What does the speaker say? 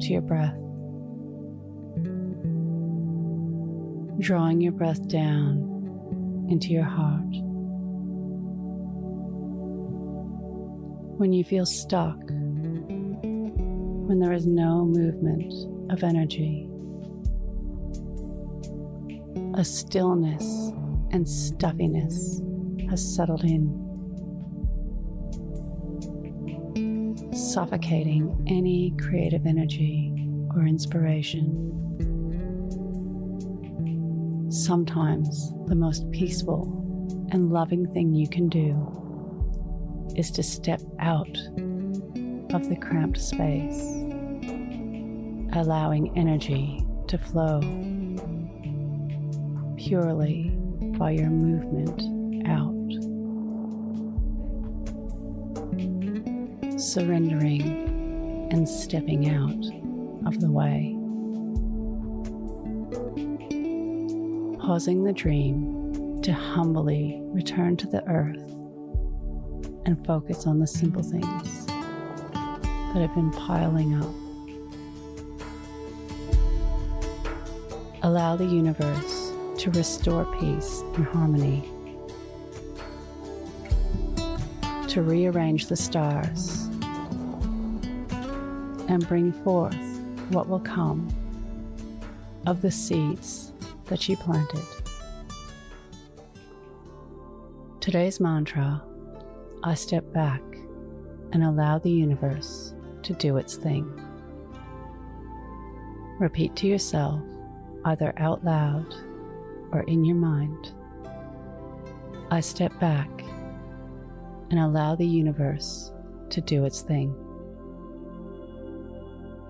to your breath. Drawing your breath down into your heart. When you feel stuck, when there is no movement of energy, a stillness and stuffiness has settled in. Suffocating any creative energy or inspiration. Sometimes the most peaceful and loving thing you can do is to step out of the cramped space, allowing energy to flow purely by your movement out. Surrendering and stepping out of the way. Pausing the dream to humbly return to the earth and focus on the simple things that have been piling up. Allow the universe to restore peace and harmony, to rearrange the stars and bring forth what will come of the seeds that you planted. Today's mantra I step back and allow the universe to do its thing. Repeat to yourself, either out loud or in your mind I step back and allow the universe to do its thing